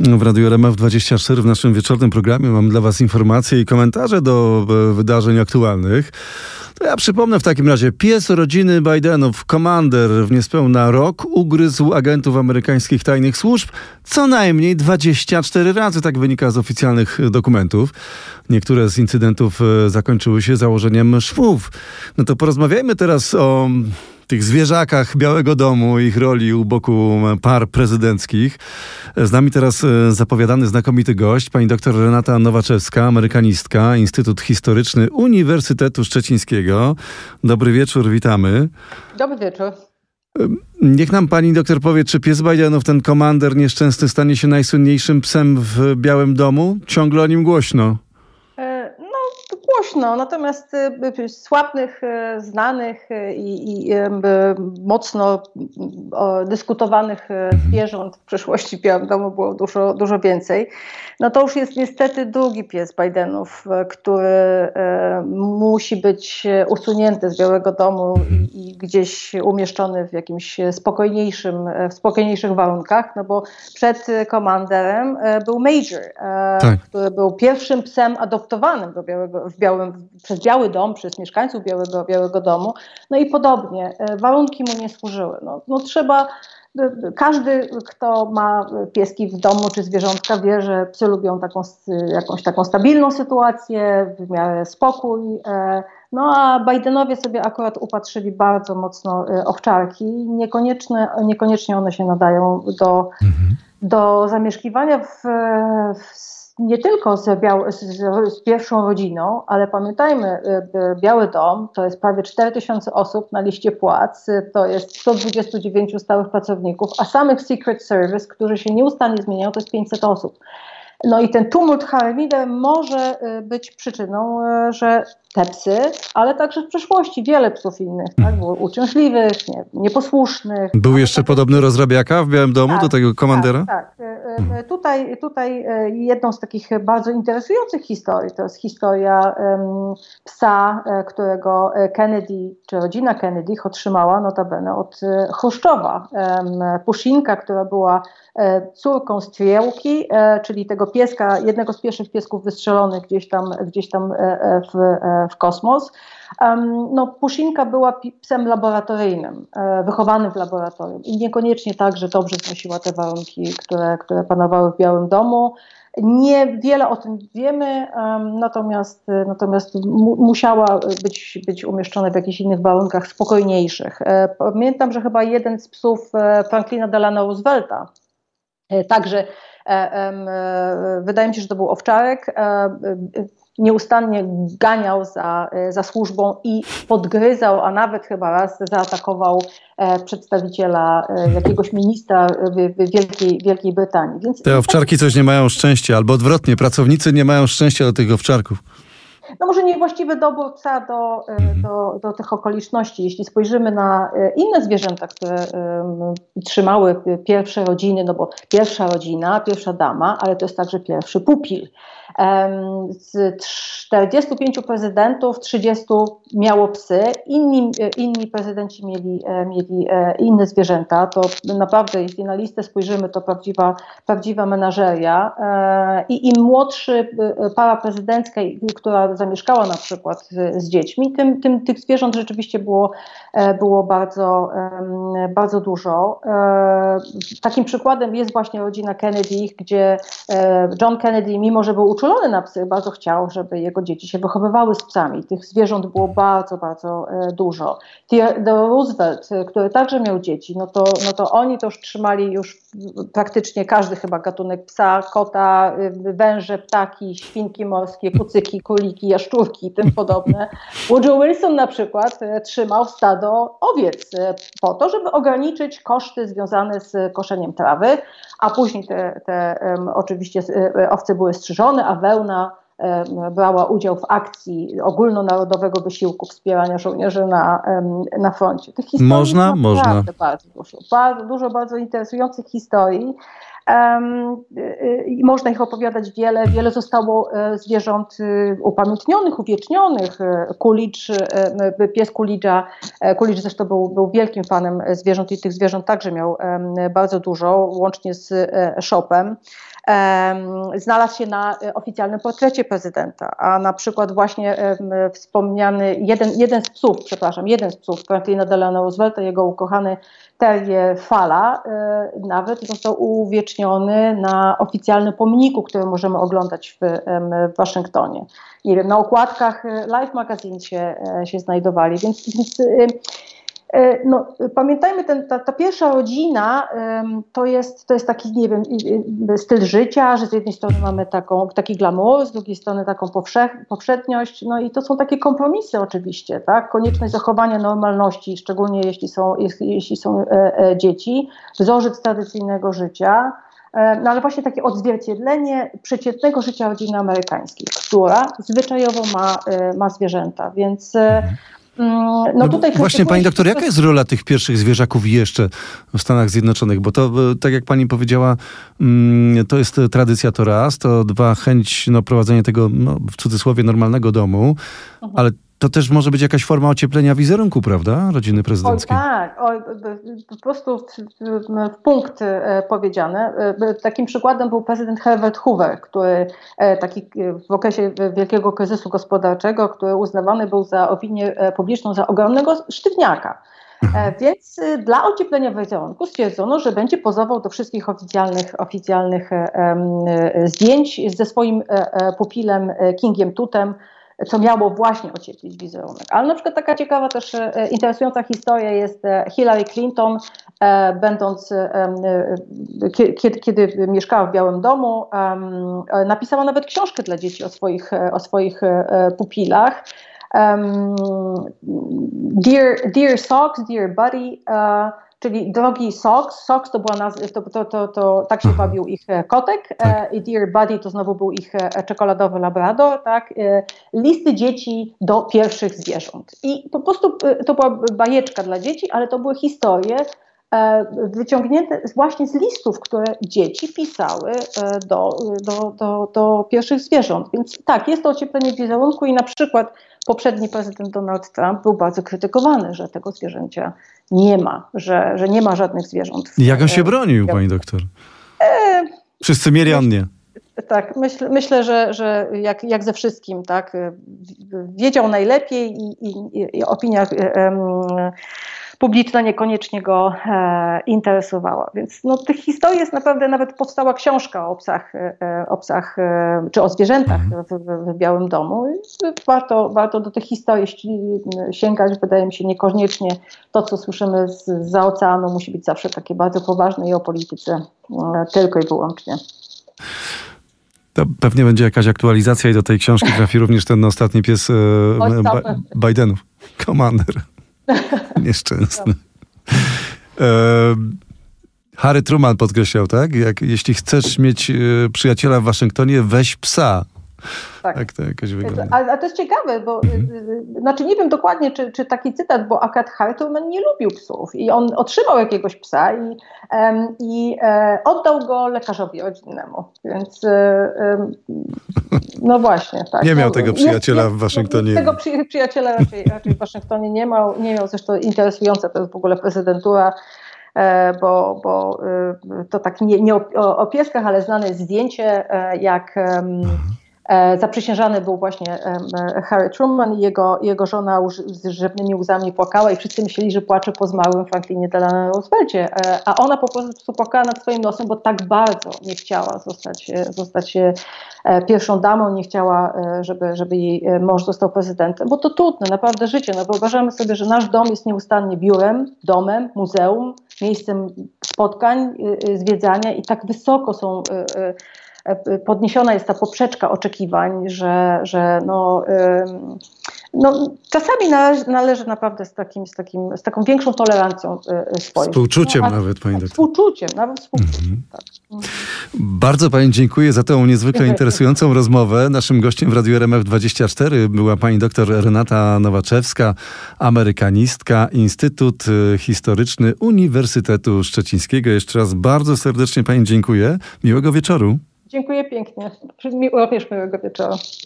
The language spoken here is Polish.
W Radiu RMF 24 w naszym wieczornym programie mam dla Was informacje i komentarze do e, wydarzeń aktualnych. To ja przypomnę w takim razie, pies rodziny Bidenów, komander w niespełna rok ugryzł agentów amerykańskich tajnych służb co najmniej 24 razy, tak wynika z oficjalnych dokumentów. Niektóre z incydentów e, zakończyły się założeniem szwów. No to porozmawiajmy teraz o tych zwierzakach Białego Domu, ich roli u boku par prezydenckich. Z nami teraz e, zapowiadany znakomity gość, pani doktor Renata Nowaczewska, amerykanistka, Instytut Historyczny Uniwersytetu Szczecińskiego. Dobry wieczór, witamy. Dobry wieczór. Niech nam pani doktor powie, czy pies Bidenów, ten komander nieszczęsny, stanie się najsłynniejszym psem w Białym Domu? Ciągle o nim głośno głośno, natomiast y, sławnych, y, znanych y, i, i mocno dyskutowanych zwierząt w przeszłości w Białym Domu było dużo, dużo więcej. No to już jest niestety drugi pies Bidenów, który musi być usunięty z Białego Domu i gdzieś umieszczony w jakimś spokojniejszym, w spokojniejszych warunkach, no bo przed komanderem był Major, tak. który był pierwszym psem adoptowanym do Białego, w Białym, przez Biały Dom, przez mieszkańców Białego, Białego Domu. No i podobnie, e, warunki mu nie służyły. No, no trzeba e, każdy, kto ma pieski w domu czy zwierzątka, wie, że psy lubią taką, jakąś taką stabilną sytuację, w miarę spokój. E, no a Bidenowie sobie akurat upatrzyli bardzo mocno owczarki. Niekoniecznie, niekoniecznie one się nadają do, mhm. Do zamieszkiwania w, w nie tylko z, biał, z, z, pierwszą rodziną, ale pamiętajmy, y, y, Biały Dom to jest prawie 4000 osób na liście płac, to jest 129 stałych pracowników, a samych Secret Service, którzy się nieustannie zmieniają, to jest 500 osób. No i ten tumult Haremide może y, być przyczyną, y, że te psy, ale także w przeszłości wiele psów innych, tak? Było uciążliwych, nie, nieposłusznych. Był jeszcze podobny rozrabiaka w Białym Domu tak, do tego komandera? Tak, tak. Y, tutaj, tutaj jedną z takich bardzo interesujących historii to jest historia psa, którego Kennedy, czy rodzina Kennedy otrzymała notabene od Chruszczowa. Puszynka, która była córką Striełki, czyli tego pieska, jednego z pierwszych piesków wystrzelonych gdzieś tam, gdzieś tam e, e, w, e, w kosmos. No, Puszynka była psem laboratoryjnym, wychowanym w laboratorium i niekoniecznie tak, że dobrze znosiła te warunki, które, które panowały w Białym Domu. Niewiele o tym wiemy, natomiast, natomiast mu, musiała być, być umieszczona w jakichś innych warunkach spokojniejszych. Pamiętam, że chyba jeden z psów Franklina Delano Roosevelta także E, e, wydaje mi się, że to był owczarek, e, nieustannie ganiał za, za służbą i podgryzał, a nawet chyba raz zaatakował przedstawiciela jakiegoś ministra w Wielkiej, Wielkiej Brytanii. Więc Te owczarki coś nie mają szczęścia, albo odwrotnie, pracownicy nie mają szczęścia do tych owczarków no może niewłaściwy dobór psa do, e, mhm. do, do tych okoliczności. Jeśli spojrzymy na e, inne zwierzęta, które um, trzymały pierwsze rodziny, no bo pierwsza rodzina, pierwsza dama, ale to jest także pierwszy pupil. Z 45 prezydentów 30 miało psy, inni, inni prezydenci mieli, e, mieli e, inne zwierzęta. To naprawdę, jeśli na listę spojrzymy, to prawdziwa, prawdziwa menażeria. E, I im młodszy para prezydencka, która zamieszkała na przykład z, z dziećmi, tym, tym tych zwierząt rzeczywiście było, było bardzo, bardzo dużo. Takim przykładem jest właśnie rodzina Kennedy, gdzie John Kennedy, mimo że był uczulony na psy, bardzo chciał, żeby jego dzieci się wychowywały z psami. Tych zwierząt było bardzo, bardzo e, dużo. Theodore Roosevelt, e, który także miał dzieci, no to, no to oni już trzymali już praktycznie każdy chyba gatunek psa, kota, e, węże, ptaki, świnki morskie, kucyki, króliki, jaszczurki i tym podobne. Woodrow Wilson na przykład trzymał stado owiec po to, żeby ograniczyć koszty związane z koszeniem trawy, a później te, te um, oczywiście owce były strzyżone, a wełna brała udział w akcji ogólnonarodowego wysiłku wspierania żołnierzy na, na froncie. Tych historii można, można. Bardzo dużo, bardzo dużo bardzo interesujących historii. Um, i można ich opowiadać wiele. Wiele zostało e, zwierząt e, upamiętnionych, uwiecznionych. Kulicz, pies Kulidża, Kulicz zresztą był, był wielkim fanem zwierząt i tych zwierząt także miał bardzo dużo, łącznie z Shopem. znalazł się na oficjalnym portrecie prezydenta, a na przykład właśnie wspomniany jeden, jeden z psów, przepraszam, jeden z psów Franklina Delano Roosevelta, jego ukochany Terrier Fala, nawet został uwieczniony na oficjalnym pomniku, który możemy oglądać w, w Waszyngtonie. Nie wiem, na okładkach Life Magazine się, się znajdowali, więc, więc E, no, pamiętajmy, ten, ta, ta, pierwsza rodzina to jest, to jest taki, nie wiem, styl życia, że z jednej strony mamy taką, taki glamour, z drugiej strony taką powszech, powszedniość, no i to są takie kompromisy oczywiście, tak? Konieczność zachowania normalności, szczególnie jeśli są, jeśli są e, e, dzieci, wzorzec tradycyjnego życia, no ale właśnie takie odzwierciedlenie przeciętnego życia rodziny amerykańskiej, która zwyczajowo ma, ma zwierzęta, więc no, no tutaj właśnie, pani doktor, jaka jest rola tych pierwszych zwierzaków jeszcze w Stanach Zjednoczonych? Bo to, e, tak jak pani powiedziała, mm, to jest tradycja to raz, to dwa, chęć no, prowadzenia tego, no, w cudzysłowie, normalnego domu, mhm. ale to też może być jakaś forma ocieplenia wizerunku, prawda, rodziny prezydenckiej? Oj, tak, oj, po prostu w, w, punkt e, powiedziane. E, takim przykładem był prezydent Herbert Hoover, który e, taki w okresie wielkiego kryzysu gospodarczego, który uznawany był za opinię publiczną za ogromnego sztywniaka. Mhm. Więc dla ocieplenia wizerunku stwierdzono, że będzie pozował do wszystkich oficjalnych, oficjalnych zdjęć ze swoim pupilem Kingiem Tutem, co miało właśnie ocieplić wizerunek. Ale na przykład taka ciekawa też e, interesująca historia jest e, Hillary Clinton, e, będąc, kiedy, kiedy mieszkała w Białym Domu, napisała nawet książkę dla dzieci o swoich, o swoich pupilach. dear, dear Socks, Dear Buddy, czyli drogi Sox. Sox to była nazwa, to, to, to, to, tak się mhm. bawił ich e, kotek e, tak. i Dear Buddy to znowu był ich e, czekoladowy labrador, tak? Listy dzieci do pierwszych zwierząt. I po prostu to była bajeczka dla dzieci, ale to były historie wyciągnięte właśnie z listów, które dzieci pisały do, do, do, do pierwszych zwierząt. Więc tak, jest to ocieplenie wizerunku i na przykład poprzedni prezydent Donald Trump był bardzo krytykowany, że tego zwierzęcia nie ma, że, że nie ma żadnych zwierząt. Jak on się bronił, pani doktor? E, Wszyscy mieli on nie. Tak, myśl, myślę, że, że jak, jak ze wszystkim, tak, wiedział najlepiej i, i, i opinia publiczna niekoniecznie go e, interesowała. Więc no, tych historii jest naprawdę, nawet powstała książka o psach, e, o psach e, czy o zwierzętach mhm. w, w, Białym Domu. Warto, warto do tych historii sięgać. Wydaje mi się niekoniecznie to, co słyszymy z, za oceanu, musi być zawsze takie bardzo poważne i o polityce e, tylko i wyłącznie. To pewnie będzie jakaś aktualizacja i do tej książki trafi również ten ostatni pies e, Bidenów. Commander. Nieszczęsny. E, Harry Truman podkreślał, tak? Jak, jeśli chcesz mieć e, przyjaciela w Waszyngtonie, weź psa. Tak. tak to jakoś wygląda. A, a to jest ciekawe, bo mhm. Y, y, znaczy nie wiem dokładnie, czy, czy taki cytat, bo Akad Hartman nie lubił psów i on otrzymał jakiegoś psa i, um, i e, oddał go lekarzowi rodzinnemu. Więc e, no właśnie, tak. Nie miał no, tego przyjaciela w Waszyngtonie. Tego przy, przyjaciela raczej, raczej w Waszyngtonie nie miał. Nie miał zresztą interesująca to jest w ogóle prezydentura e, bo, bo y, to tak nie, nie o, o pieskach, ale znane jest zdjęcie, jak E, zaprzysiężany był właśnie Harry Truman i jego, jego żona z rzewnymi łzami płakała i wszyscy myśleli, że płacze po zmarłym Franklinie Delano Roosevelcie, e, a ona po prostu płakała nad swoim losem, bo tak bardzo nie chciała zostać, e, zostać pierwszą damą, nie chciała, żeby, żeby jej mąż został prezydentem, bo to trudne, naprawdę życie. No wyobrażamy sobie, że nasz dom jest nieustannie biurem, domem, muzeum, miejscem spotkań, zwiedzania i tak wysoko są E, podniesiona jest ta poprzeczka oczekiwań, że, że no, no, czasami należy, należy naprawdę z, takim, z, takim, z taką większą tolerancją e, spojrzeć. Współczuciem no, nawet, pani doktor. Współczuciem, nawet współczuciem. Mhm. Tak. Bardzo pani dziękuję za tę niezwykle interesującą rozmowę. Naszym gościem w Radiu RMF24 była pani doktor Renata Nowaczewska, amerykanistka, Instytut Historyczny Uniwersytetu Szczecińskiego. Jeszcze raz bardzo serdecznie pani dziękuję. Miłego wieczoru. Dziękuję pięknie. Również miłego wieczoru.